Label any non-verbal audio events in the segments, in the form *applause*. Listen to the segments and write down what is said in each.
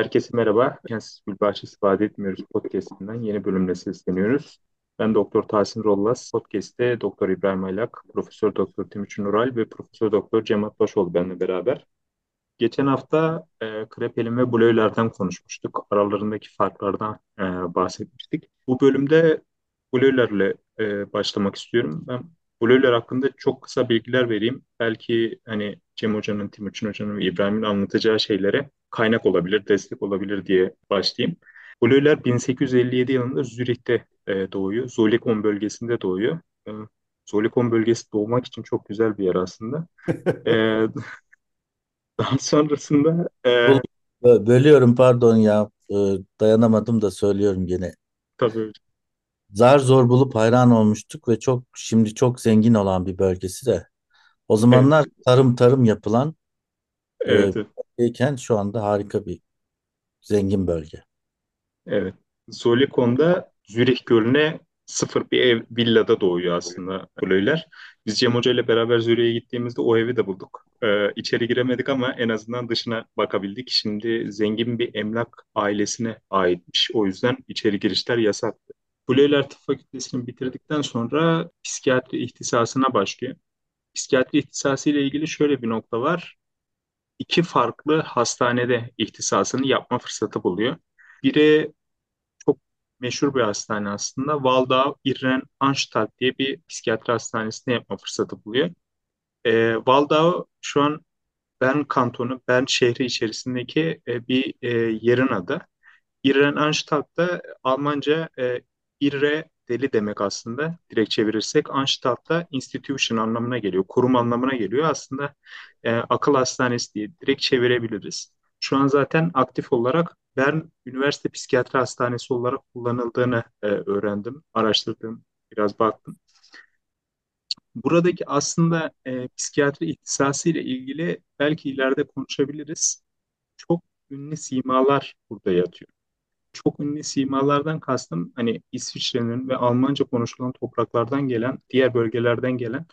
Herkese merhaba. Kensiz Gülbahçesi Vaat Etmiyoruz podcast'inden yeni bölümle sesleniyoruz. Ben Doktor Tahsin Rollas. Podcast'te Doktor İbrahim Aylak, Profesör Doktor Timuçin Ural ve Profesör Doktor Cemat Başoğlu benimle beraber. Geçen hafta e, Krepelin ve Bleuler'den konuşmuştuk. Aralarındaki farklardan e, bahsetmiştik. Bu bölümde Bleuler'le e, başlamak istiyorum. Ben Bleuler hakkında çok kısa bilgiler vereyim. Belki hani Cem Hoca'nın, Timuçin Hoca'nın ve İbrahim'in anlatacağı şeylere kaynak olabilir, destek olabilir diye başlayayım. Bleuler 1857 yılında Zürih'te e, doğuyor. Zolikon bölgesinde doğuyor. E, Zolikon bölgesi doğmak için çok güzel bir yer aslında. e, *laughs* daha sonrasında e, Bölüyorum pardon ya Ee, dayanamadım da söylüyorum gene. tabii Zar zor bulup hayran olmuştuk ve çok şimdi çok zengin olan bir bölgesi de. O evet, zamanlar tarım tarım yapılan e, evet, bölgeyken şu anda harika bir zengin bölge. evet. Zolikon'da Zürih Gölü'ne sıfır bir ev, villada doğuyor aslında Bleuler. Biz Cem Hoca ile beraber Zürih'e gittiğimizde o evi de bulduk. Ee, içeri giremedik ama en azından dışına bakabildik. Şimdi zengin bir emlak ailesine aitmiş. O yüzden içeri girişler yasak. Bleuler Tıp Fakültesini bitirdikten sonra psikiyatri ihtisasına başlıyor. Psikiyatri ihtisası ile ilgili şöyle bir nokta var. İki farklı hastanede ihtisasını yapma fırsatı buluyor. Biri çok meşhur bir hastane aslında. Waldau Irren-Anstalt diye bir psikiyatri hastanesinde yapma fırsatı buluyor. E, Waldau şu an Bern kantonu, Bern şehri içerisindeki e, bir e, yerin adı. Irrenanstalt da Almanca e, irre deli demek aslında. Direkt çevirirsek Anstalt da institution anlamına geliyor. Kurum anlamına geliyor. Aslında e, akıl hastanesi diye direkt çevirebiliriz. Şu an zaten aktif olarak Bern Üniversite Psikiyatri Hastanesi olarak kullanıldığını e, öğrendim. Araştırdım, biraz baktım. Buradaki aslında e, psikiyatri ihtisası ile ilgili belki ileride konuşabiliriz. Çok ünlü simalar burada yatıyor çok ünlü simalardan kastım hani İsviçre'nin ve Almanca konuşulan topraklardan gelen, diğer bölgelerden gelen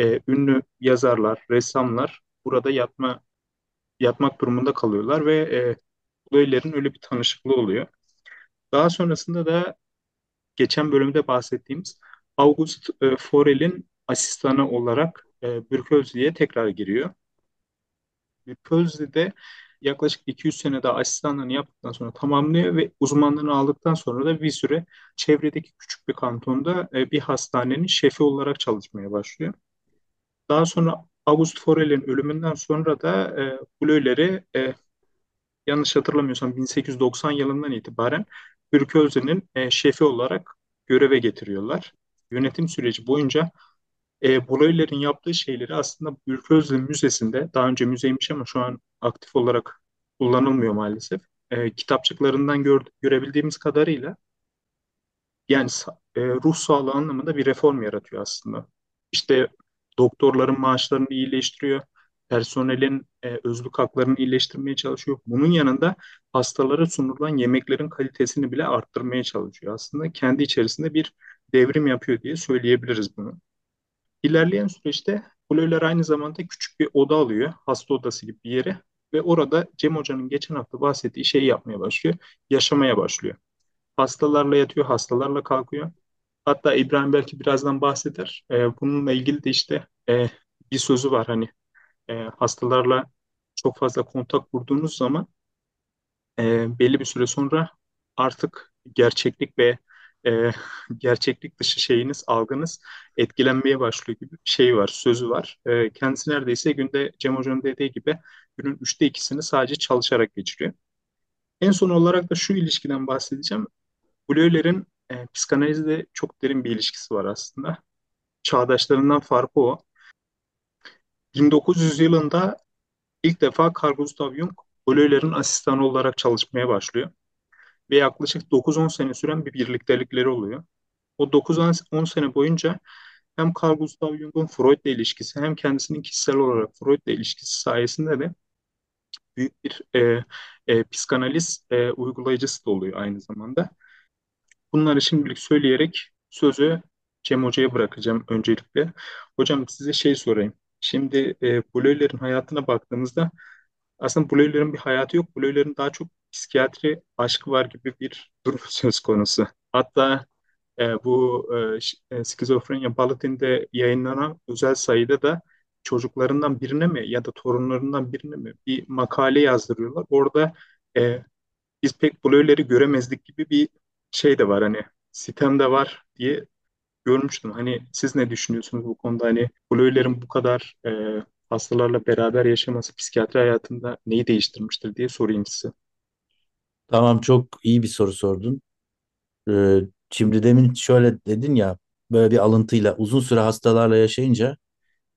e, ünlü yazarlar, ressamlar burada yatma yatmak durumunda kalıyorlar ve e, böylerin öyle bir tanışıklığı oluyor. Daha sonrasında da geçen bölümde bahsettiğimiz August e, Forel'in asistanı olarak e, Bürkölzli'ye tekrar giriyor. Bürkölzli'de yaklaşık 200 sene daha asistanlığını yaptıktan sonra tamamlıyor ve uzmanlığını aldıktan sonra da bir süre çevredeki küçük bir kantonda e, bir hastanenin şefi olarak çalışmaya başlıyor. Daha sonra August Forel'in ölümünden sonra da e, Bleuler'i e, yanlış hatırlamıyorsam 1890 yılından itibaren Bürkölze'nin e, şefi olarak göreve getiriyorlar. Yönetim süreci boyunca e, Bleuler'in yaptığı şeyleri aslında Bürkölze Müzesi'nde, daha önce müzeymiş ama şu an aktif olarak kullanılmıyor maalesef. E, kitapçıklarından gör, görebildiğimiz kadarıyla yani e, ruh sağlığı anlamında bir reform yaratıyor aslında. İşte doktorların maaşlarını iyileştiriyor, personelin e, özlük haklarını iyileştirmeye çalışıyor. Bunun yanında hastalara sunulan yemeklerin kalitesini bile arttırmaya çalışıyor. Aslında kendi içerisinde bir devrim yapıyor diye söyleyebiliriz bunu. İlerleyen süreçte Bleuler aynı zamanda küçük bir oda alıyor, hasta odası gibi bir yere ve orada Cem Hoca'nın geçen hafta bahsettiği şeyi yapmaya başlıyor, yaşamaya başlıyor. Hastalarla yatıyor, hastalarla kalkıyor. Hatta İbrahim belki birazdan bahseder. Ee, bununla ilgili de işte e, bir sözü var hani e, hastalarla çok fazla kontak kurduğunuz zaman e, belli bir süre sonra artık gerçeklik ve e, gerçeklik dışı şeyiniz, algınız etkilenmeye başlıyor gibi bir şey var, sözü var. E, kendisi neredeyse günde Cem Hoca'nın dediği gibi günün üçte ikisini sadece çalışarak geçiriyor. En son olarak da şu ilişkiden bahsedeceğim. Bleuler'in e, psikanalizde çok derin bir ilişkisi var aslında. Çağdaşlarından farkı o. 1900 yılında ilk defa Carl Gustav Jung Bleuler'in asistanı olarak çalışmaya başlıyor ve yaklaşık 9-10 sene süren bir birliktelikleri oluyor. O 9-10 sene boyunca hem Carl Gustav Jung'un Freud'la ilişkisi hem kendisinin kişisel olarak Freud'la ilişkisi sayesinde de büyük bir e, e, psikanaliz e, uygulayıcısı da oluyor aynı zamanda. Bunları şimdilik söyleyerek sözü Cem Hoca'ya bırakacağım öncelikle. Hocam size şey sorayım. Şimdi e, Bleuler'in hayatına baktığımızda aslında Bleuler'in bir hayatı yok. Bleuler'in daha çok psikiyatri aşkı var gibi bir durum *laughs* söz konusu. Hatta e, bu e, e, Skizofrenya Bulletin'de yayınlanan özel sayıda da çocuklarından birine mi ya da torunlarından birine mi bir makale yazdırıyorlar. Orada e, biz pek Bleuler'i göremezdik gibi bir şey de var hani sitem de var diye görmüştüm. Hani siz ne düşünüyorsunuz bu konuda? Hani Bleuler'in bu kadar e, hastalarla beraber yaşaması psikiyatri hayatında neyi değiştirmiştir diye sorayım size. Tamam çok iyi bir soru sordun. Ee, şimdi demin şöyle dedin ya böyle bir alıntıyla uzun süre hastalarla yaşayınca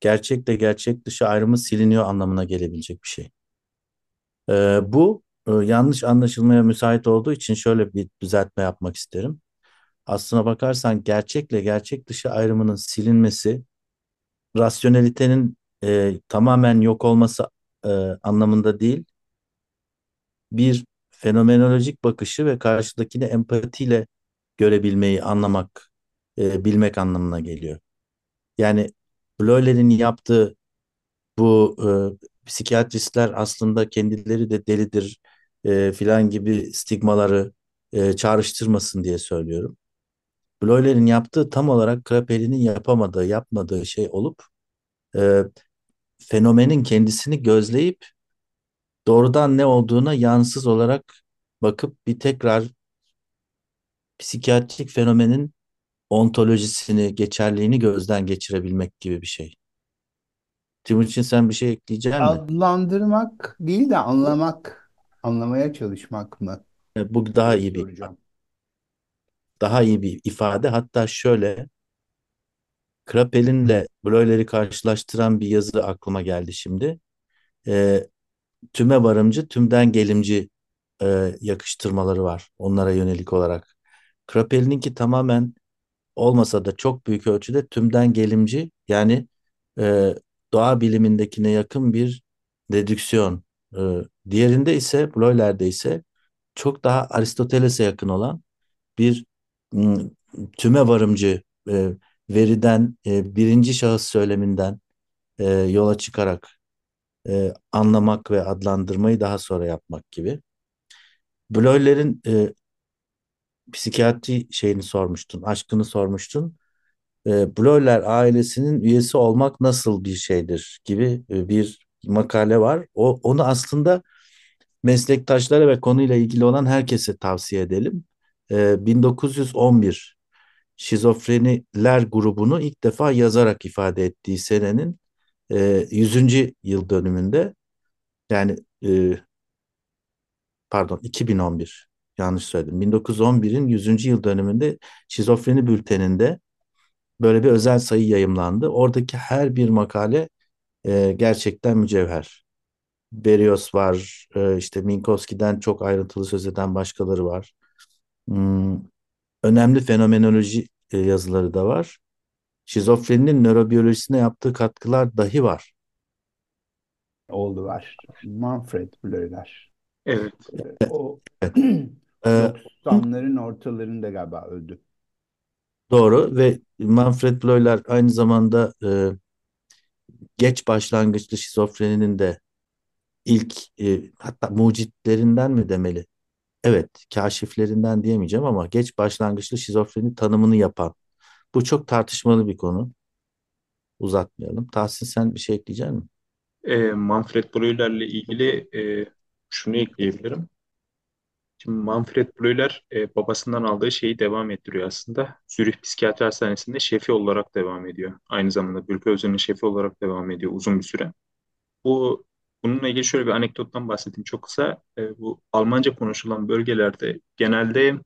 gerçekle gerçek dışı ayrımı siliniyor anlamına gelebilecek bir şey. Ee, bu e, yanlış anlaşılmaya müsait olduğu için şöyle bir düzeltme yapmak isterim. Aslına bakarsan gerçekle gerçek dışı ayrımının silinmesi rasyonelitenin e, tamamen yok olması e, anlamında değil, bir fenomenolojik bakışı ve karşıdakini empatiyle görebilmeyi anlamak, e, bilmek anlamına geliyor. Yani Bleuler'in yaptığı bu e, psikiyatristler aslında kendileri de delidir e, filan gibi stigmaları e, çağrıştırmasın diye söylüyorum. Bleuler'in yaptığı tam olarak Kraepel'in yapamadığı, yapmadığı şey olup e, fenomenin kendisini gözleyip doğrudan ne olduğuna yansız olarak bakıp bir tekrar psikiyatrik fenomenin ontolojisini, geçerliğini gözden geçirebilmek gibi bir şey. Timuçin sen bir şey ekleyecek mi? Adlandırmak değil de anlamak, anlamaya çalışmak mı E, Bu daha iyi bir soracağım. daha iyi bir ifade. Hatta şöyle Krapelin'le Bleuler'i karşılaştıran bir yazı aklıma geldi şimdi. E, tüme varımcı, tümden gelimci e, yakıştırmaları var onlara yönelik olarak. Krapelin'inki tamamen olmasa da çok büyük ölçüde tümden gelimci yani e, doğa bilimindekine yakın bir dedüksiyon. E, diğerinde ise Bleuler'de ise çok daha Aristoteles'e yakın olan bir tüme varımcı e, veriden e, birinci şahıs söyleminden e, yola çıkarak e, anlamak ve adlandırmayı daha sonra yapmak gibi. Bleuler'in e, psikiyatri şeyini sormuştun, aşkını sormuştun. E, Bleuler ailesinin üyesi olmak nasıl bir şeydir gibi e, bir makale var. O onu aslında meslektaşlara ve konuyla ilgili olan herkese tavsiye edelim. E, 1911 Şizofreniler grubunu ilk defa yazarak ifade ettiği senenin e, 100. yıl dönümünde yani e, pardon 2011 yanlış söyledim. 1911'in 100. yıl dönümünde Şizofreni Bülteni'nde böyle bir özel sayı yayımlandı. Oradaki her bir makale e, gerçekten mücevher. Berrios var, e, işte Minkowski'den çok ayrıntılı söz eden başkaları var. Hmm, önemli fenomenoloji e, yazıları da var. Şizofreninin nörobiyolojisine yaptığı katkılar dahi var. Oldu var. Manfred Bleuler. Evet. Ee, o Evet. *clears throat* E, 90'ların ortalarında galiba öldü. doğru ve Manfred Bleuler aynı zamanda e, geç başlangıçlı şizofreninin de ilk e, hatta mucitlerinden mi demeli? Evet, kaşiflerinden diyemeyeceğim ama geç başlangıçlı şizofreni tanımını yapan. Bu çok tartışmalı bir konu. Uzatmayalım. Tahsin sen bir şey ekleyecek misin? E, Manfred Bleuler'le ilgili e, şunu ekleyebilirim. Şimdi Manfred Bleuler e, babasından aldığı şeyi devam ettiriyor aslında. Zürih Psikiyatri Hastanesi'nde şefi olarak devam ediyor. Aynı zamanda Bülpözer'in şefi olarak devam ediyor uzun bir süre. Bu bununla ilgili şöyle bir anekdottan bahsedeyim çok kısa. E, bu Almanca konuşulan bölgelerde genelde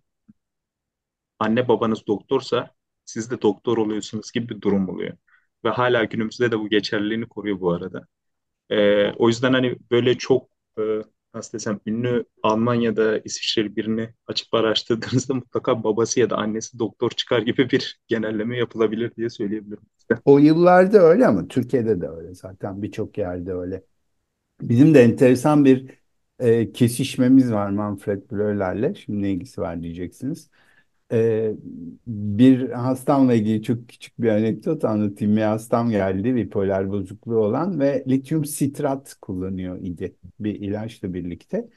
anne babanız doktorsa siz de doktor oluyorsunuz gibi bir durum oluyor. Ve hala günümüzde de bu geçerliliğini koruyor bu arada. Ee, o yüzden hani böyle çok e, nasıl desem ünlü Almanya'da İsviçreli birini açıp araştırdığınızda mutlaka babası ya da annesi doktor çıkar gibi bir genelleme yapılabilir diye söyleyebilirim. O yıllarda öyle ama Türkiye'de de öyle zaten birçok yerde öyle. Bizim de enteresan bir e, kesişmemiz var Manfred Bleuler'le. Şimdi ne ilgisi var diyeceksiniz. E, bir hastamla ilgili çok küçük bir anekdot anlatayım. Bir hastam geldi bipolar bozukluğu olan ve lityum sitrat kullanıyor idi bir ilaçla birlikte.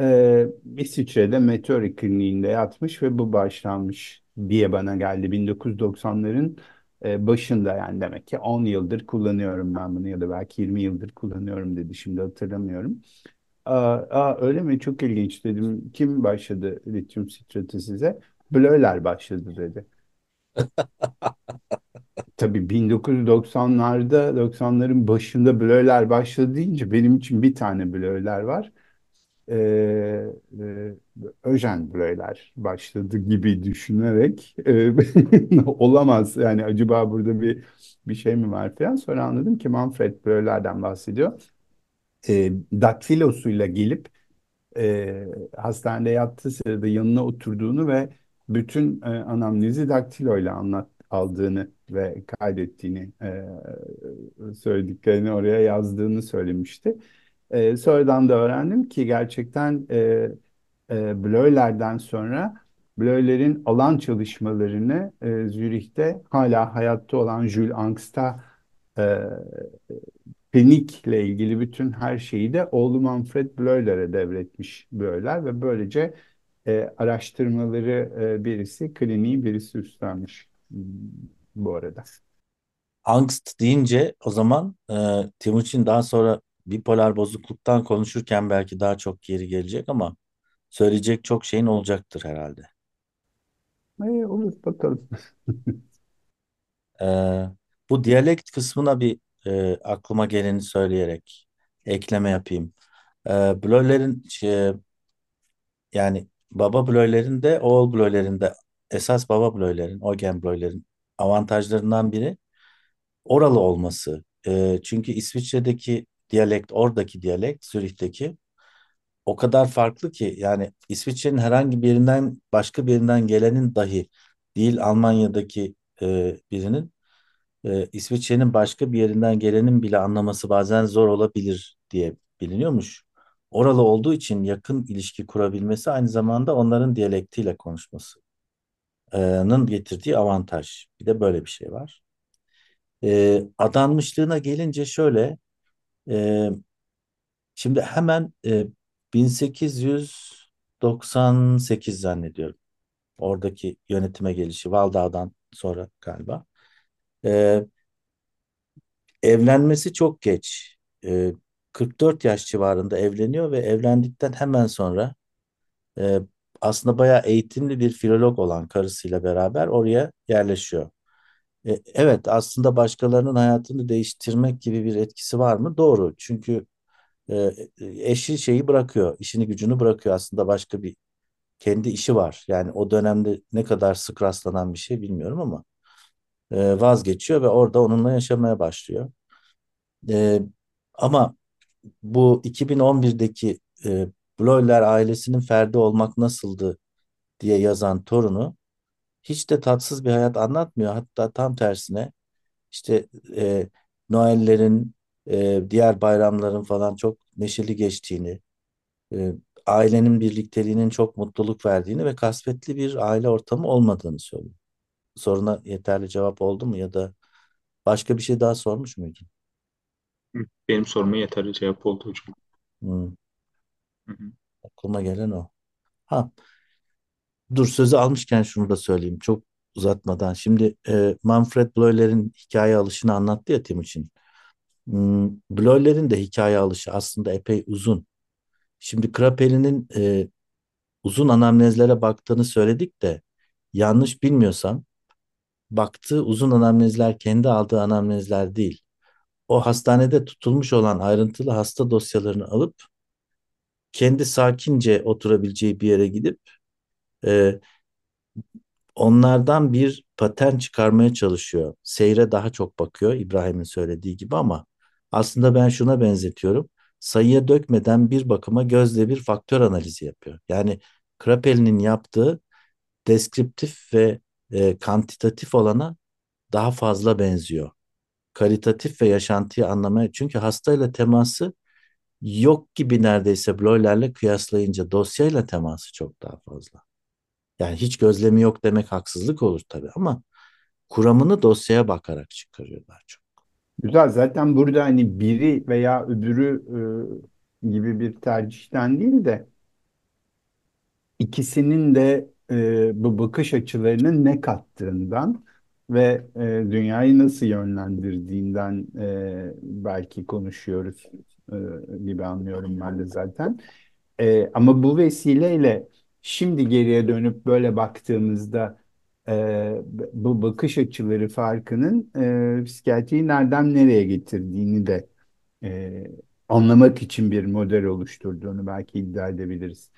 e, İsviçre'de Meteor Kliniğinde yatmış ve bu başlanmış diye bana geldi. 1990'ların e, başında yani demek ki 10 yıldır kullanıyorum ben bunu ya da belki 20 yıldır kullanıyorum dedi. Şimdi hatırlamıyorum. Aa, aa, öyle mi? Çok ilginç dedim. Kim başladı lityum sitratı size? Blöler başladı dedi. *laughs* Tabii 1990'larda 90'ların başında blöler başladı deyince benim için bir tane blöler var. Ee, e, Öjen blöler başladı gibi düşünerek e, *laughs* olamaz yani acaba burada bir bir şey mi var falan. Sonra anladım ki Manfred blölerden bahsediyor. E, daktilosuyla gelip e, hastanede yattığı sırada yanına oturduğunu ve bütün e, anamnezi daktiloyla anlat aldığını ve kaydettiğini e, söylediklerini oraya yazdığını söylemişti. E, sonradan da öğrendim ki gerçekten e, e, Bleuler'den sonra Bleuler'in alan çalışmalarını e, Zürih'te hala hayatta olan Jules Angst'a e, klinikle ilgili bütün her şeyi de oğlu Manfred Bleuler'e devretmiş Bleuler ve böylece e, araştırmaları e, birisi kliniği birisi üstlenmiş hmm, bu arada. Angst deyince o zaman e, Timuçin daha sonra bipolar bozukluktan konuşurken belki daha çok geri gelecek ama söyleyecek çok şeyin olacaktır herhalde. E, olur bakalım. *laughs* E, bu diyalekt kısmına bir e, aklıma geleni söyleyerek ekleme yapayım. E, Blöler'in şey, yani baba Blöler'in de oğul Blöler'in de esas baba Blöler'in, Eugen Blöler'in avantajlarından biri oralı olması. E, çünkü İsviçre'deki diyalekt, oradaki diyalekt, Zürih'teki o kadar farklı ki yani İsviçre'nin herhangi bir yerinden başka bir yerinden gelenin dahi değil Almanya'daki e, birinin e, İsviçre'nin başka bir yerinden gelenin bile anlaması bazen zor olabilir diye biliniyormuş. Oralı olduğu için yakın ilişki kurabilmesi aynı zamanda onların diyalektiyle konuşmasının getirdiği avantaj. Bir de böyle bir şey var. E, adanmışlığına gelince şöyle e, şimdi hemen e, 1898 zannediyorum. Oradaki yönetime gelişi Waldau'dan sonra galiba. Ee, evlenmesi çok geç. Ee, 44 yaş civarında evleniyor ve evlendikten hemen sonra e, aslında bayağı eğitimli bir filolog olan karısıyla beraber oraya yerleşiyor. E, evet aslında başkalarının hayatını değiştirmek gibi bir etkisi var mı? Doğru. Çünkü e, eşi şeyi bırakıyor, işini gücünü bırakıyor aslında başka bir kendi işi var. Yani o dönemde ne kadar sık rastlanan bir şey bilmiyorum ama e, vazgeçiyor ve orada onunla yaşamaya başlıyor. E, ama bu 2011'deki e, Bloyler ailesinin ferdi olmak nasıldı diye yazan torunu hiç de tatsız bir hayat anlatmıyor. Hatta tam tersine işte e, Noel'lerin, e, diğer bayramların falan çok neşeli geçtiğini, e, ailenin birlikteliğinin çok mutluluk verdiğini ve kasvetli bir aile ortamı olmadığını söylüyor. Soruna yeterli cevap oldu mu ya da başka bir şey daha sormuş muydun? Benim soruma yeterli cevap oldu hocam. Hmm, Hı hı. aklıma gelen o. Ha, dur sözü almışken şunu da söyleyeyim çok uzatmadan. Şimdi e, Manfred Bleuler'in hikaye alışını anlattı ya Timuçin. Hmm, Bleuler'in de hikaye alışı aslında epey uzun. Şimdi Krapeli'nin e, uzun anamnezlere baktığını söyledik de yanlış bilmiyorsam baktığı uzun anamnezler kendi aldığı anamnezler değil. O hastanede tutulmuş olan ayrıntılı hasta dosyalarını alıp kendi sakince oturabileceği bir yere gidip e, onlardan bir patern çıkarmaya çalışıyor. Seyre daha çok bakıyor İbrahim'in söylediği gibi ama aslında ben şuna benzetiyorum. Sayıya dökmeden bir bakıma gözle bir faktör analizi yapıyor. Yani Krapel'in yaptığı deskriptif ve e, kantitatif olana daha fazla benziyor. Kalitatif ve yaşantıyı anlamaya çünkü hastayla teması yok gibi neredeyse Bloyler'le kıyaslayınca dosyayla teması çok daha fazla. Yani hiç gözlemi yok demek haksızlık olur tabii ama kuramını dosyaya bakarak çıkarıyorlar çok. Güzel. Zaten burada hani biri veya öbürü e, gibi bir tercihten değil de ikisinin de e, bu bakış açılarının ne kattığından ve e, dünyayı nasıl yönlendirdiğinden e, belki konuşuyoruz e, gibi anlıyorum ben de zaten. E, ama bu vesileyle şimdi geriye dönüp böyle baktığımızda e, bu bakış açıları farkının e, psikiyatriyi nereden nereye getirdiğini de e, anlamak için bir model oluşturduğunu belki iddia edebiliriz.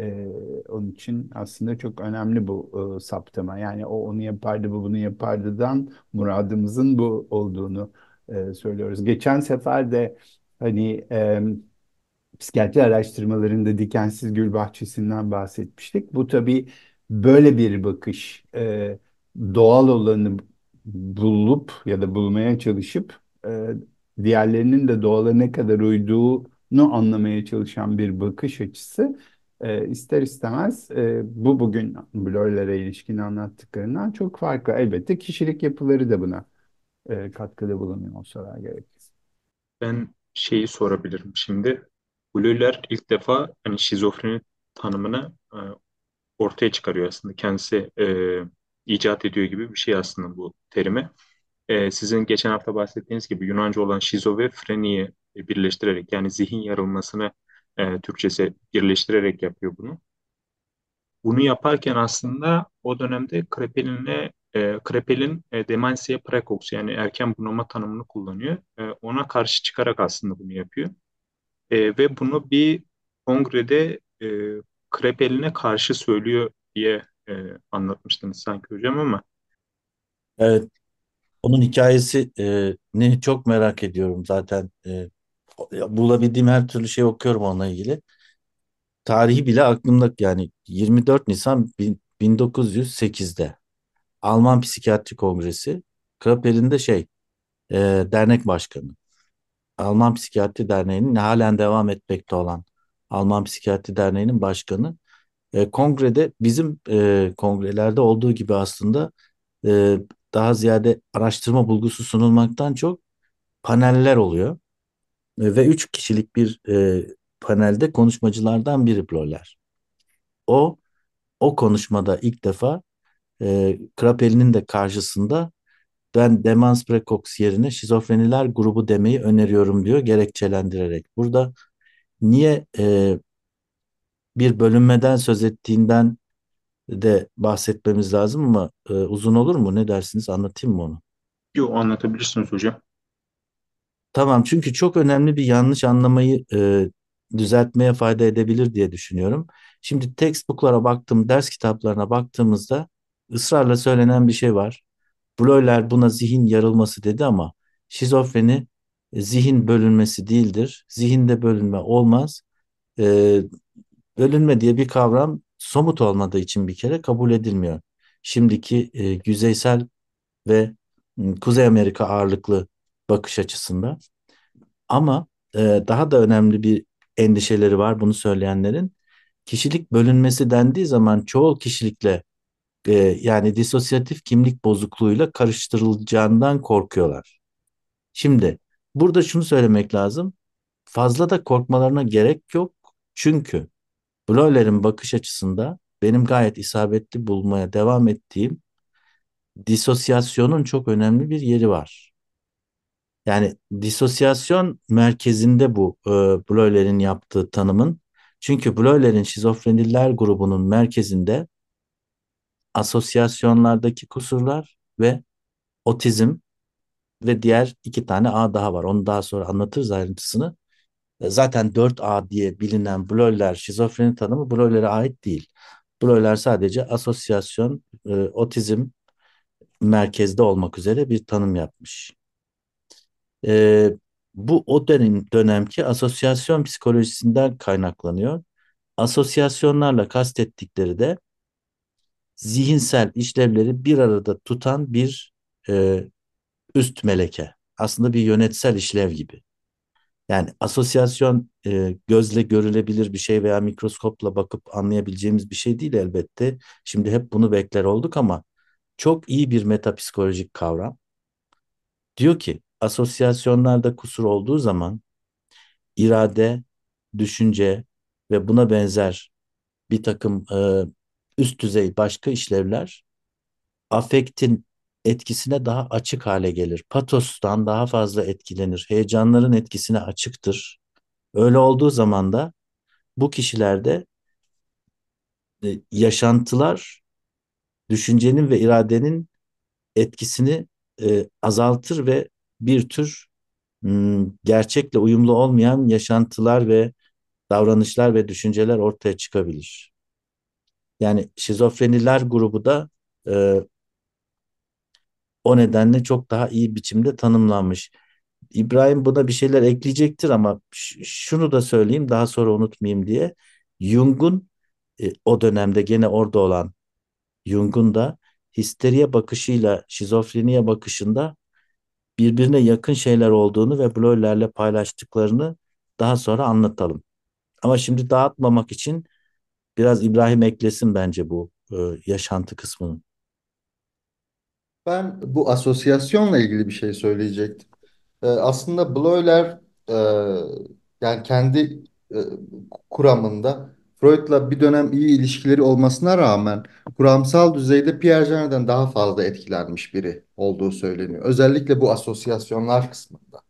E, onun için aslında çok önemli bu e, saptama. Yani o onu yapardı, bu bunu yapardıdan muradımızın bu olduğunu e, söylüyoruz. Geçen sefer de hani e, psikiyatri araştırmalarında dikensiz gül bahçesinden bahsetmiştik. Bu tabii böyle bir bakış e, doğal olanı bulup ya da bulmaya çalışıp e, diğerlerinin de doğala ne kadar uyduğunu anlamaya çalışan bir bakış açısı e, ister istemez e, bu bugün blörlere ilişkin anlattıklarından çok farklı. Elbette kişilik yapıları da buna e, katkıda bulunuyor olsalar gerek. Ben şeyi sorabilirim şimdi. Bleuler ilk defa hani şizofreni tanımını e, ortaya çıkarıyor aslında. Kendisi e, icat ediyor gibi bir şey aslında bu terimi. E, sizin geçen hafta bahsettiğiniz gibi Yunanca olan şizo ve freniyi birleştirerek yani zihin yarılmasını e, Türkçesi birleştirerek yapıyor bunu. Bunu yaparken aslında o dönemde Krapelin'le e, Krapelin e, demensiye precox yani erken bunama tanımını kullanıyor. E, ona karşı çıkarak aslında bunu yapıyor. E, ve bunu bir kongrede e, Krapelin'e karşı söylüyor diye e, anlatmıştınız sanki hocam ama Evet, onun hikayesi e, çok merak ediyorum zaten. E, bulabildiğim her türlü şey okuyorum onunla ilgili. Tarihi bile aklımda yani 24 Nisan 1908'de Alman Psikiyatri Kongresi Kraper'in de şey e, dernek başkanı. Alman Psikiyatri Derneği'nin halen devam etmekte olan Alman Psikiyatri Derneği'nin başkanı. E, kongrede bizim e, kongrelerde olduğu gibi aslında e, daha ziyade araştırma bulgusu sunulmaktan çok paneller oluyor. E, ve üç kişilik bir e, panelde konuşmacılardan biri Bloller. O o konuşmada ilk defa e, Krapeli'nin de karşısında ben demans precox yerine şizofreniler grubu demeyi öneriyorum diyor gerekçelendirerek. Burada niye e, bir bölünmeden söz ettiğinden de bahsetmemiz lazım ama e, uzun olur mu? Ne dersiniz? Anlatayım mı onu? yok anlatabilirsiniz hocam. Tamam çünkü çok önemli bir yanlış anlamayı e, düzeltmeye fayda edebilir diye düşünüyorum. Şimdi textbooklara baktım, ders kitaplarına baktığımızda ısrarla söylenen bir şey var. Bleuler buna zihin yarılması dedi ama şizofreni e, zihin bölünmesi değildir. Zihinde bölünme olmaz. E, bölünme diye bir kavram somut olmadığı için bir kere kabul edilmiyor. Şimdiki e, yüzeysel ve m, Kuzey Amerika ağırlıklı bakış açısında. Ama e, daha da önemli bir endişeleri var bunu söyleyenlerin. Kişilik bölünmesi dendiği zaman çoğu kişilikle e, yani disosyatif kimlik bozukluğuyla karıştırılacağından korkuyorlar. Şimdi burada şunu söylemek lazım. Fazla da korkmalarına gerek yok. Çünkü Bleuler'in bakış açısında benim gayet isabetli bulmaya devam ettiğim disosyasyonun çok önemli bir yeri var. Yani disosyasyon merkezinde bu e, Bleuler'in yaptığı tanımın. Çünkü Bleuler'in şizofreniler grubunun merkezinde asosyasyonlardaki kusurlar ve otizm ve diğer iki tane A daha var. Onu daha sonra anlatırız ayrıntısını. E, Zaten 4A diye bilinen Bleuler şizofreni tanımı Bleuler'e ait değil. Bleuler sadece asosyasyon, e, otizm merkezde olmak üzere bir tanım yapmış. E, bu o dönem dönemki asosyasyon psikolojisinden kaynaklanıyor. Asosyasyonlarla kastettikleri de zihinsel işlevleri bir arada tutan bir e, üst meleke. Aslında bir yönetsel işlev gibi. Yani asosyasyon e, gözle görülebilir bir şey veya mikroskopla bakıp anlayabileceğimiz bir şey değil elbette. Şimdi hep bunu bekler olduk ama çok iyi bir metapsikolojik kavram. Diyor ki asosyasyonlarda kusur olduğu zaman irade, düşünce ve buna benzer bir takım e, üst düzey başka işlevler afektin etkisine daha açık hale gelir. Patostan daha fazla etkilenir. Heyecanların etkisine açıktır. Öyle olduğu zaman da bu kişilerde e, yaşantılar düşüncenin ve iradenin etkisini e, azaltır ve bir tür m, gerçekle uyumlu olmayan yaşantılar ve davranışlar ve düşünceler ortaya çıkabilir. Yani şizofreniler grubu da e, o nedenle çok daha iyi biçimde tanımlanmış. İbrahim buna bir şeyler ekleyecektir ama şunu da söyleyeyim daha sonra unutmayayım diye. Jung'un e, o dönemde gene orada olan Jung'un da histeriye bakışıyla şizofreniye bakışında birbirine yakın şeyler olduğunu ve Bloyler'le paylaştıklarını daha sonra anlatalım. Ama şimdi dağıtmamak için biraz İbrahim eklesin bence bu e, yaşantı kısmını. Ben bu asosyasyonla ilgili bir şey söyleyecektim. Ee, aslında Bloyler e, yani kendi e, kuramında Freud'la bir dönem iyi ilişkileri olmasına rağmen kuramsal düzeyde Pierre Janer'den daha fazla etkilenmiş biri olduğu söyleniyor. Özellikle bu asosyasyonlar kısmında.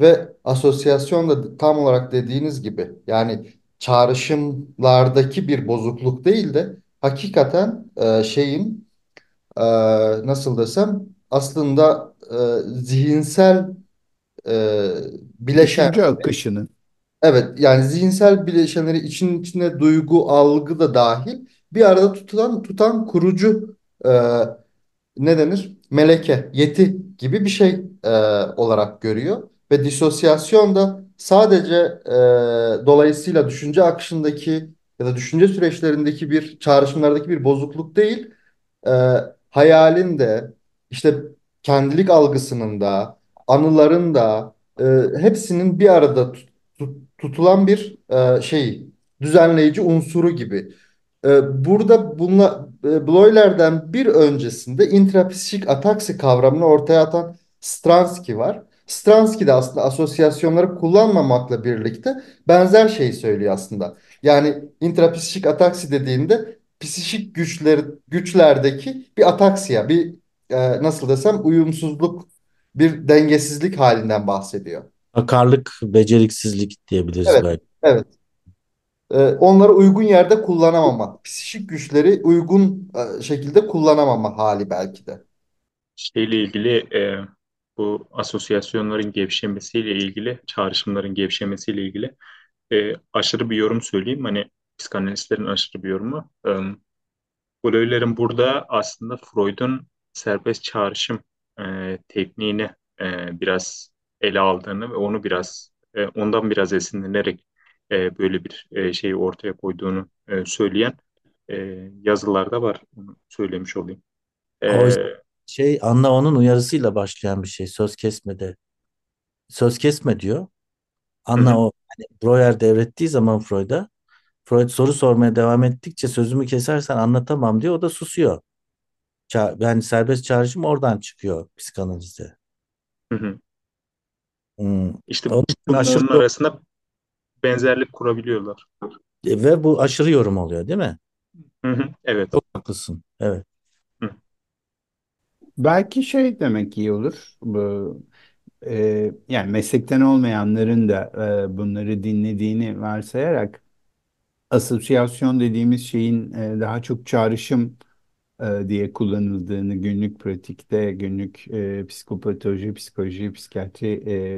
Ve asosyasyon da tam olarak dediğiniz gibi yani çağrışımlardaki bir bozukluk değil de hakikaten e, şeyin e, nasıl desem aslında e, zihinsel e, bileşen Düşünce akışının. Evet yani zihinsel bileşenleri için içine duygu algı da dahil bir arada tutulan tutan kurucu e, ne denir? Meleke, yeti gibi bir şey e, olarak görüyor. Ve disosyasyon da sadece e, dolayısıyla düşünce akışındaki ya da düşünce süreçlerindeki bir çağrışımlardaki bir bozukluk değil, e, hayalin de işte kendilik algısının da anıların da e, hepsinin bir arada tut- tut- tutulan bir e, şey düzenleyici unsuru gibi. Ee, Burada bunla, e, Bloyler'den bir öncesinde intrapsişik ataksi kavramını ortaya atan Stransky var. Stransky de aslında asosyasyonları kullanmamakla birlikte benzer şeyi söylüyor aslında. Yani intrapsişik ataksi dediğinde psikik güçler, güçlerdeki bir ataksiya, bir e, nasıl desem uyumsuzluk, bir dengesizlik halinden bahsediyor. Akarlık, beceriksizlik diyebiliriz Evet, belki. evet. e, onları uygun yerde kullanamama, psikik güçleri uygun e, şekilde kullanamama hali belki de. Şeyle ilgili e, bu asosyasyonların gevşemesiyle ilgili, çağrışımların gevşemesiyle ilgili e, aşırı bir yorum söyleyeyim. Hani psikanalistlerin aşırı bir yorumu. E, Bleuler'in burada aslında Freud'un serbest çağrışım e, tekniğini e, biraz ele aldığını ve onu biraz e, ondan biraz esinlenerek e, böyle bir e, şeyi ortaya koyduğunu e, söyleyen e, yazılarda var. Onu söylemiş olayım. E, şey Anna onun uyarısıyla başlayan bir şey. Söz kesmede. Söz kesme diyor. Anna hı, o hani Breuer devrettiği zaman Freud'a Freud soru sormaya devam ettikçe sözümü kesersen anlatamam diyor. O da susuyor. Ça yani serbest çağrışım oradan çıkıyor psikanalizde. hı hı. Hmm. İşte Onun için aşırı bunların arasında benzerlik kurabiliyorlar. ve bu aşırı yorum oluyor değil mi? Hı hı, evet. Çok haklısın. Evet. Belki şey demek iyi olur. Bu, e, yani meslekten olmayanların da e, bunları dinlediğini varsayarak asosyasyon dediğimiz şeyin e, daha çok çağrışım e, diye kullanıldığını günlük pratikte, günlük e, psikopatoloji, psikoloji, psikiyatri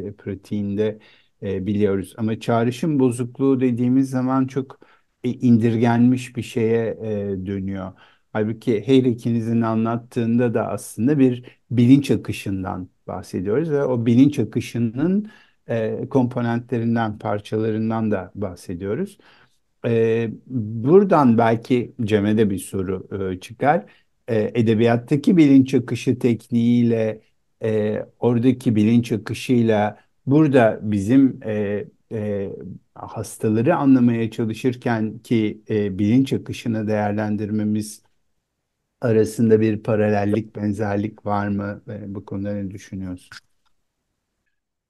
e, pratiğinde e, biliyoruz. Ama çağrışım bozukluğu dediğimiz zaman çok e, indirgenmiş bir şeye e, dönüyor. Halbuki her ikinizin anlattığında da aslında bir bilinç akışından bahsediyoruz ve o bilinç akışının e, komponentlerinden, parçalarından da bahsediyoruz. Ee, buradan belki Cem'e de bir soru e, çıkar. Ee, edebiyattaki bilinç akışı tekniğiyle e, oradaki bilinç akışıyla burada bizim e, e, hastaları anlamaya çalışırken ki e, bilinç akışını değerlendirmemiz arasında bir paralellik, benzerlik var mı? E, bu konuda ne düşünüyorsun?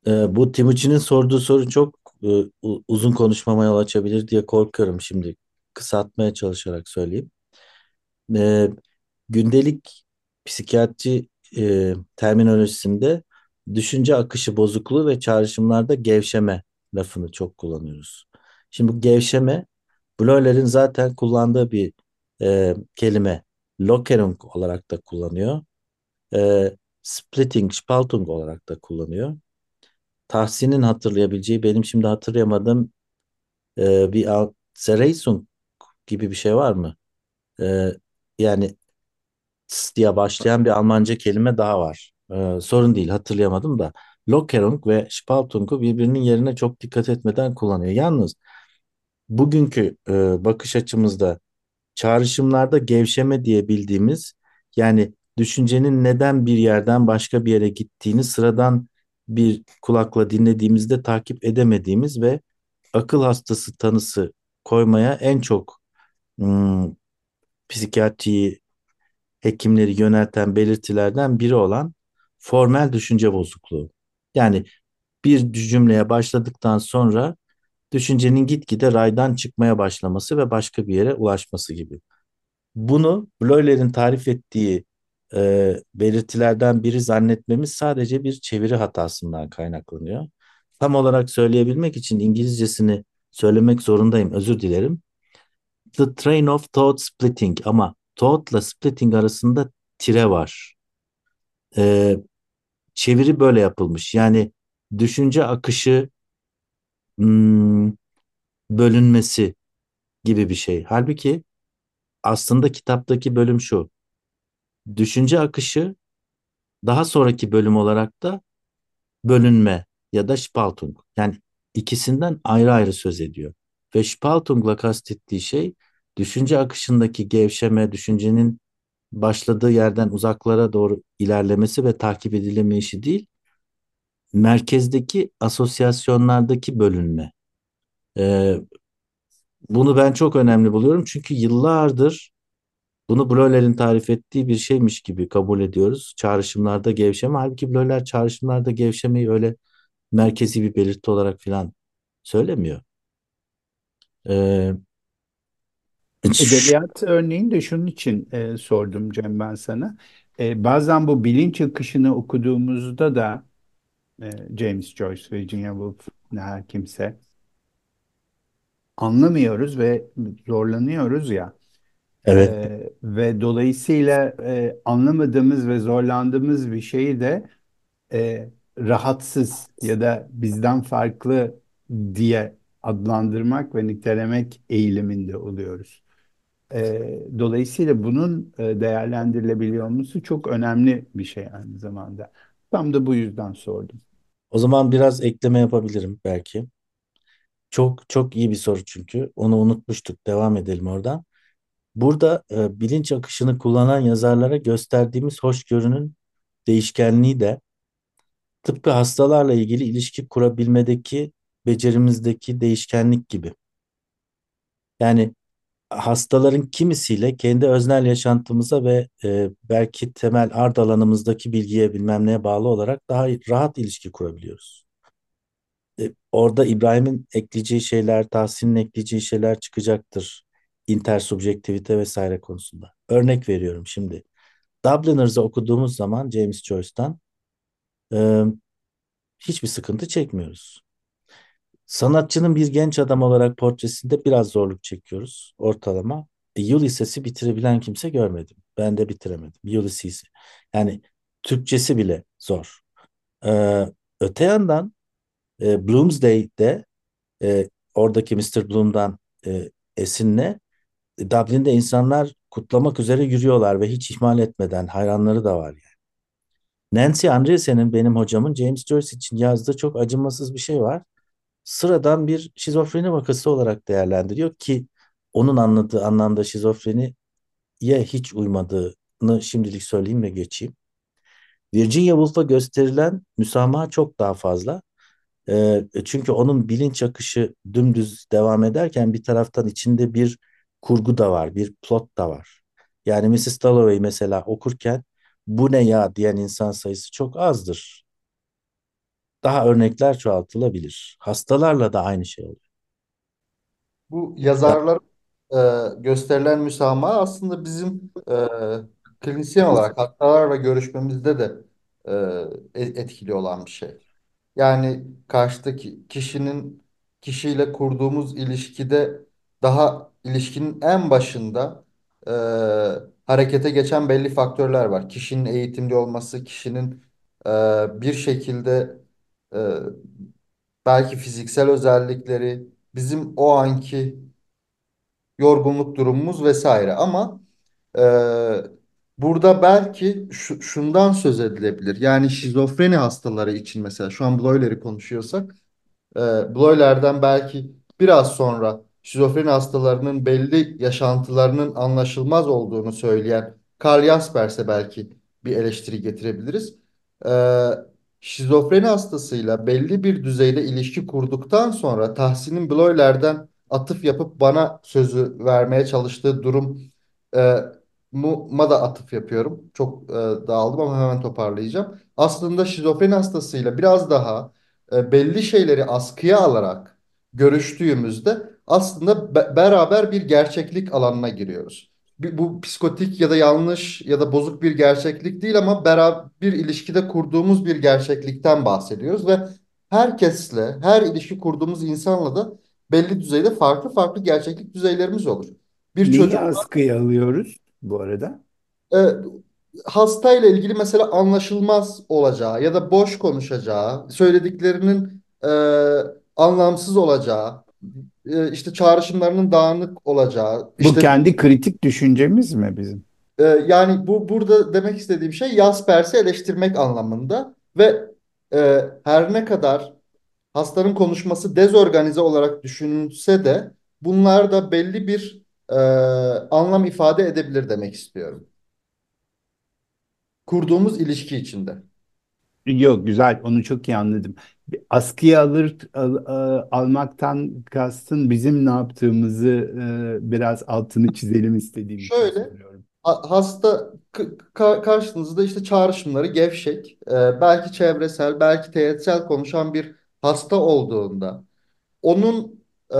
Ee, bu Timuçin'in sorduğu soru çok e, uzun konuşmama yol açabilir diye korkuyorum şimdi. kısaltmaya çalışarak söyleyeyim. E, gündelik psikiyatri e, terminolojisinde düşünce akışı bozukluğu ve çağrışımlarda gevşeme lafını çok kullanıyoruz. Şimdi bu gevşeme Bleuler'in zaten kullandığı bir e, kelime. Lockerung olarak da kullanıyor. E, splitting, Spaltung olarak da kullanıyor. Tahsin'in hatırlayabileceği, benim şimdi hatırlayamadığım e, bir Zereysun gibi bir şey var mı? E, yani diye başlayan bir Almanca kelime daha var. Ee, sorun değil hatırlayamadım da. Lockerung ve Spaltung'u birbirinin yerine çok dikkat etmeden kullanıyor. Yalnız bugünkü e, bakış açımızda çağrışımlarda gevşeme diye bildiğimiz yani düşüncenin neden bir yerden başka bir yere gittiğini sıradan bir kulakla dinlediğimizde takip edemediğimiz ve akıl hastası tanısı koymaya en çok hmm, psikiyatriyi hekimleri yönelten belirtilerden biri olan formel düşünce bozukluğu. Yani bir cümleye başladıktan sonra düşüncenin gitgide raydan çıkmaya başlaması ve başka bir yere ulaşması gibi. Bunu Bleuler'in tarif ettiği e, belirtilerden biri zannetmemiz sadece bir çeviri hatasından kaynaklanıyor. Tam olarak söyleyebilmek için İngilizcesini söylemek zorundayım, özür dilerim. The train of thought splitting ama thought'la splitting arasında tire var. Ee, çeviri böyle yapılmış. Yani düşünce akışı hmm, bölünmesi gibi bir şey. Halbuki aslında kitaptaki bölüm şu. Düşünce akışı daha sonraki bölüm olarak da bölünme ya da Spaltung. Yani ikisinden ayrı ayrı söz ediyor. Ve Spaltung'la kastettiği şey düşünce akışındaki gevşeme, düşüncenin başladığı yerden uzaklara doğru ilerlemesi ve takip edilemeyişi değil, merkezdeki asosyasyonlardaki bölünme. Ee, bunu ben çok önemli buluyorum çünkü yıllardır bunu Bleuler'in tarif ettiği bir şeymiş gibi kabul ediyoruz. Çağrışımlarda gevşeme. Halbuki Bleuler çağrışımlarda gevşemeyi öyle merkezi bir belirti olarak falan söylemiyor. Ee, Edebiyat örneğini de şunun için e, sordum Cem ben sana. E, bazen bu bilinç akışını okuduğumuzda da e, James Joyce, Virginia Woolf, ne her kimse anlamıyoruz ve zorlanıyoruz ya. Evet. E, ve dolayısıyla e, anlamadığımız ve zorlandığımız bir şeyi de e, rahatsız ya da bizden farklı diye adlandırmak ve nitelemek eğiliminde oluyoruz. E, dolayısıyla bunun e, değerlendirilebiliyor olması çok önemli bir şey aynı zamanda. Tam da bu yüzden sordum. O zaman biraz ekleme yapabilirim belki. Çok çok iyi bir soru çünkü. Onu unutmuştuk. Devam edelim oradan. Burada e, bilinç akışını kullanan yazarlara gösterdiğimiz hoşgörünün değişkenliği de tıpkı hastalarla ilgili ilişki kurabilmedeki becerimizdeki değişkenlik gibi. Yani hastaların kimisiyle kendi öznel yaşantımıza ve e, belki temel ard alanımızdaki bilgiye bilmem neye bağlı olarak daha rahat ilişki kurabiliyoruz. E, orada İbrahim'in ekleyeceği şeyler, Tahsin'in ekleyeceği şeyler çıkacaktır. Intersubjektivite vesaire konusunda. Örnek veriyorum şimdi. Dubliners'ı okuduğumuz zaman James Joyce'dan e, hiçbir sıkıntı çekmiyoruz. Sanatçının bir genç adam olarak portresinde biraz zorluk çekiyoruz ortalama. E, Ulysses'i bitirebilen kimse görmedim. Ben de bitiremedim. Ulysses'i. Yani Türkçesi bile zor. Ee, öte yandan e, Bloomsday'de e, oradaki Mr. Bloom'dan e, esinle Dublin'de insanlar kutlamak üzere yürüyorlar ve hiç ihmal etmeden hayranları da var yani. Nancy Andreessen'in benim hocamın James Joyce için yazdığı çok acımasız bir şey var sıradan bir şizofreni vakası olarak değerlendiriyor ki onun anladığı anlamda şizofreniye hiç uymadığını şimdilik söyleyeyim ve geçeyim. Virginia Woolf'a gösterilen müsamaha çok daha fazla. E, çünkü onun bilinç akışı dümdüz devam ederken bir taraftan içinde bir kurgu da var, bir plot da var. Yani Mrs. Dalloway mesela okurken bu ne ya diyen insan sayısı çok azdır daha örnekler çoğaltılabilir. Hastalarla da aynı şey oluyor. Bu yazarlar e, gösterilen müsamaha aslında bizim e, klinisyen olarak hastalarla görüşmemizde de e, e- etkili olan bir şey. Yani karşıdaki kişinin kişiyle kurduğumuz ilişkide daha ilişkinin en başında e, harekete geçen belli faktörler var. Kişinin eğitimli olması, kişinin e, bir şekilde e, belki fiziksel özellikleri, bizim o anki yorgunluk durumumuz vesaire. Ama e, burada belki şu- şundan söz edilebilir. Yani şizofreni hastaları için mesela şu an Bloyler'i konuşuyorsak e, Bloyler'den belki biraz sonra şizofreni hastalarının belli yaşantılarının anlaşılmaz olduğunu söyleyen Karl Jaspers'e belki bir eleştiri getirebiliriz. E, şizofreni hastasıyla belli bir düzeyde ilişki kurduktan sonra Tahsin'in Bloyler'den atıf yapıp bana sözü vermeye çalıştığı durum e, ma da atıf yapıyorum. Çok e, dağıldım ama hemen toparlayacağım. Aslında şizofreni hastasıyla biraz daha e, belli şeyleri askıya alarak görüştüğümüzde aslında be- beraber bir gerçeklik alanına giriyoruz. Bir- Bu psikotik ya da yanlış ya da bozuk bir gerçeklik değil ama beraber bir ilişkide kurduğumuz bir gerçeklikten bahsediyoruz ve herkesle, her ilişki kurduğumuz insanla da belli düzeyde farklı farklı gerçeklik düzeylerimiz olur. Bir Neyi çocuk askıya alıyoruz bu arada? e, hastayla ilgili mesela anlaşılmaz olacağı ya da boş konuşacağı, söylediklerinin e, anlamsız olacağı, e, işte çağrışımlarının dağınık olacağı, Bu işte kendi kritik düşüncemiz mi bizim? e, yani bu burada demek istediğim şey Jaspers'i eleştirmek anlamında ve e, her ne kadar hastanın konuşması dezorganize olarak düşünülse de bunlar da belli bir e, anlam ifade edebilir demek istiyorum. Kurduğumuz ilişki içinde. Yok güzel onu çok iyi anladım. Askıya alır al- a- almaktan kastın bizim ne yaptığımızı e, biraz altını çizelim istediğim için Şöyle söylüyorum. hasta ka- karşınızda işte çağrışımları gevşek, e, belki çevresel, belki teğetsel konuşan bir hasta olduğunda onun e,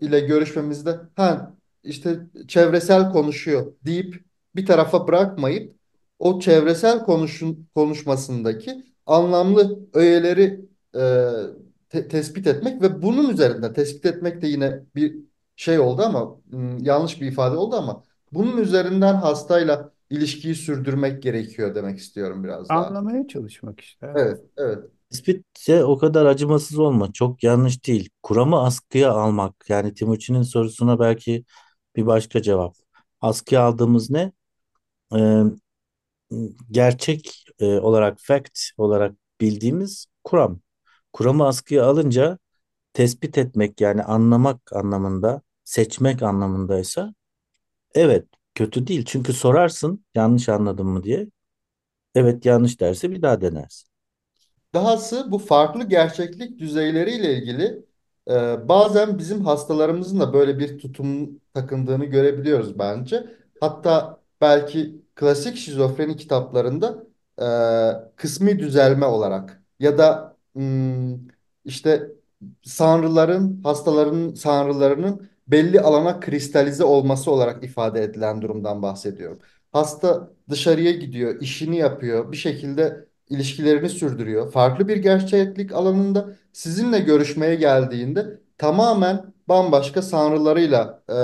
ile görüşmemizde ha işte çevresel konuşuyor deyip bir tarafa bırakmayıp o çevresel konuşun konuşmasındaki anlamlı öğeleri e, te- tespit etmek ve bunun üzerinden tespit etmek de yine bir şey oldu ama yanlış bir ifade oldu ama bunun üzerinden hastayla ilişkiyi sürdürmek gerekiyor demek istiyorum biraz daha. Anlamaya çalışmak işte. Evet. Evet, evet. Tespitçe o kadar acımasız olma. Çok yanlış değil. Kuramı askıya almak. Yani Timuçin'in sorusuna belki bir başka cevap. Askıya aldığımız ne? Ee, gerçek e, olarak, fact olarak bildiğimiz kuram. Kuramı askıya alınca tespit etmek yani anlamak anlamında, seçmek anlamındaysa evet kötü değil. Çünkü sorarsın yanlış anladın mı diye. Evet yanlış derse bir daha denersin. Dahası bu farklı gerçeklik düzeyleriyle ilgili e, bazen bizim hastalarımızın da böyle bir tutum takındığını görebiliyoruz bence. Hatta belki klasik şizofreni kitaplarında e, kısmi düzelme olarak ya da hmm, işte sanrıların, hastaların sanrılarının belli alana kristalize olması olarak ifade edilen durumdan bahsediyorum. Hasta dışarıya gidiyor, işini yapıyor, bir şekilde ilişkilerini sürdürüyor. Farklı bir gerçeklik alanında sizinle görüşmeye geldiğinde tamamen bambaşka sanrılarıyla e,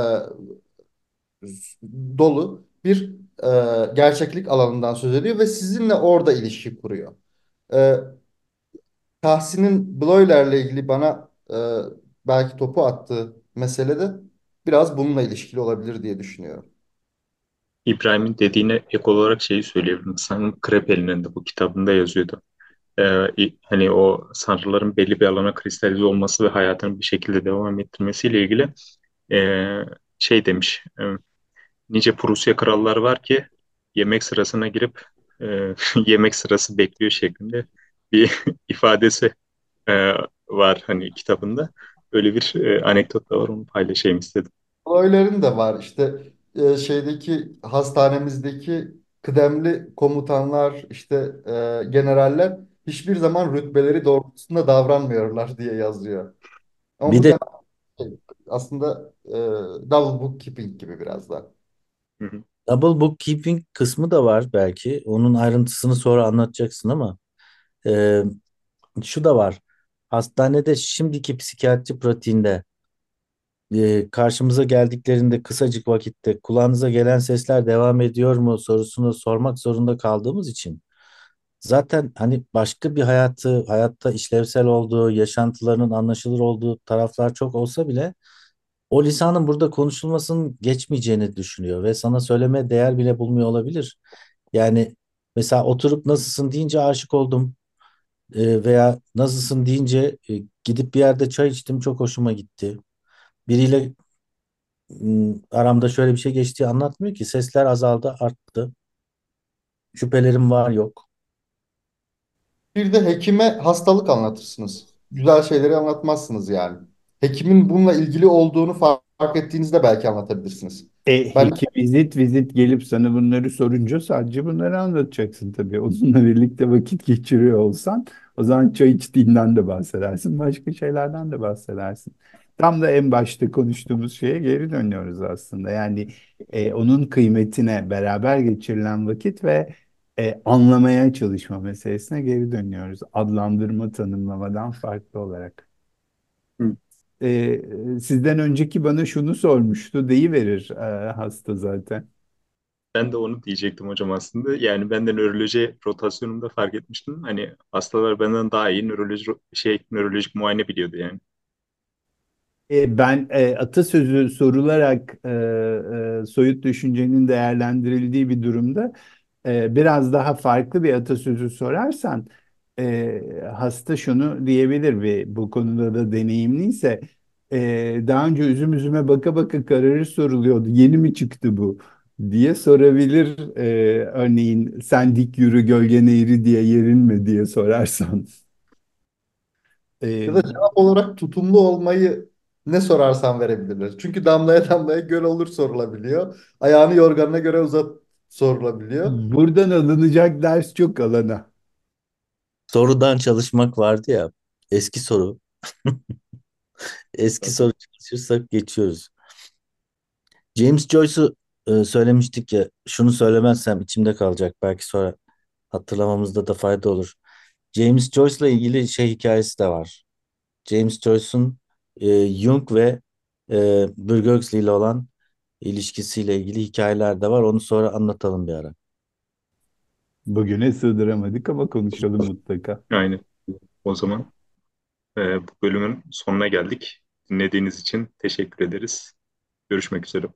dolu bir e, gerçeklik alanından söz ediyor ve sizinle orada ilişki kuruyor. E, Tahsin'in Bloyler'le ilgili bana e, belki topu attığı mesele de biraz bununla ilişkili olabilir diye düşünüyorum. İbrahim'in dediğine ek olarak şeyi söyleyebilirim. Sanırım Krepel'in de bu kitabında yazıyordu. Ee, hani o sanrıların belli bir alana kristalize olması ve hayatını bir şekilde devam ettirmesiyle ilgili ee, şey demiş. e, nice Prusya krallar var ki yemek sırasına girip e, *laughs* yemek sırası bekliyor şeklinde bir *laughs* ifadesi e, var hani kitabında. Öyle bir e, anekdot da var onu paylaşayım istedim. Bloyler'in de var işte e, şeydeki hastanemizdeki kıdemli komutanlar işte e, generaller hiçbir zaman rütbeleri doğrultusunda davranmıyorlar diye yazıyor. Ama Bir de Aslında e, double bookkeeping gibi biraz da. Double bookkeeping kısmı da var belki. Onun ayrıntısını sonra anlatacaksın ama e, şu da var. Hastanede şimdiki psikiyatri pratiğinde e, karşımıza geldiklerinde kısacık vakitte kulağınıza gelen sesler devam ediyor mu sorusunu sormak zorunda kaldığımız için zaten hani başka bir hayatı, hayatta işlevsel olduğu, yaşantılarının anlaşılır olduğu taraflar çok olsa bile o lisanın burada konuşulmasının geçmeyeceğini düşünüyor ve sana söylemeye değer bile bulmuyor olabilir. Yani mesela oturup nasılsın deyince aşık oldum e, veya nasılsın deyince e, gidip bir yerde çay içtim çok hoşuma gitti. Biriyle aramda şöyle bir şey geçtiği anlatmıyor ki sesler azaldı arttı. Şüphelerim var yok. Bir de hekime hastalık anlatırsınız. Güzel şeyleri anlatmazsınız yani. Hekimin bununla ilgili olduğunu fark ettiğinizde belki anlatabilirsiniz. E, Ben hekim vizit vizit gelip sana bunları sorunca sadece bunları anlatacaksın tabii. Onunla birlikte vakit geçiriyor olsan o zaman çay içtiğinden de bahsedersin. Başka şeylerden de bahsedersin. Tam da en başta konuştuğumuz şeye geri dönüyoruz aslında. Yani e, onun kıymetine beraber geçirilen vakit ve e, anlamaya çalışma meselesine geri dönüyoruz. Adlandırma tanımlamadan farklı olarak. Ee, sizden önceki bana şunu sormuştu, deyiverir e, hasta zaten. Ben de onu diyecektim hocam aslında. Yani ben de nöroloji rotasyonunda fark etmiştim. Hani hastalar benden daha iyi nöroloji şey nörolojik muayene biliyordu yani. E, ben e, atasözü sorularak e, e, soyut düşüncenin değerlendirildiği bir durumda e, biraz daha farklı bir atasözü sorarsan e, hasta şunu diyebilir ve bu konuda da deneyimliyse e, daha önce üzüm üzüme baka baka kararı soruluyordu. Yeni mi çıktı bu? diye sorabilir. E, örneğin sen dik yürü gölgen eğri diye yerinme diye sorarsan. E, ya da cevap olarak tutumlu olmayı ne sorarsan verebilirler. Çünkü damlaya damlaya göl olur sorulabiliyor. Ayağını yorganına göre uzat sorulabiliyor. buradan alınacak ders çok alana. Sorudan çalışmak vardı ya eski soru. Eski soru çalışırsak geçiyoruz. James Joyce'u e, söylemiştik ya şunu söylemezsem içimde kalacak belki sonra hatırlamamızda da fayda olur. James Joyce'la ilgili şey hikayesi de var. James Joyce'un e, Jung ve e, Burgosly ile olan ilişkisiyle ilgili hikayeler de var. Onu sonra anlatalım bir ara. Bugüne sığdıramadık ama konuşalım mutlaka. Aynen. O zaman e, bu bölümün sonuna geldik. Dinlediğiniz için teşekkür ederiz. Görüşmek üzere.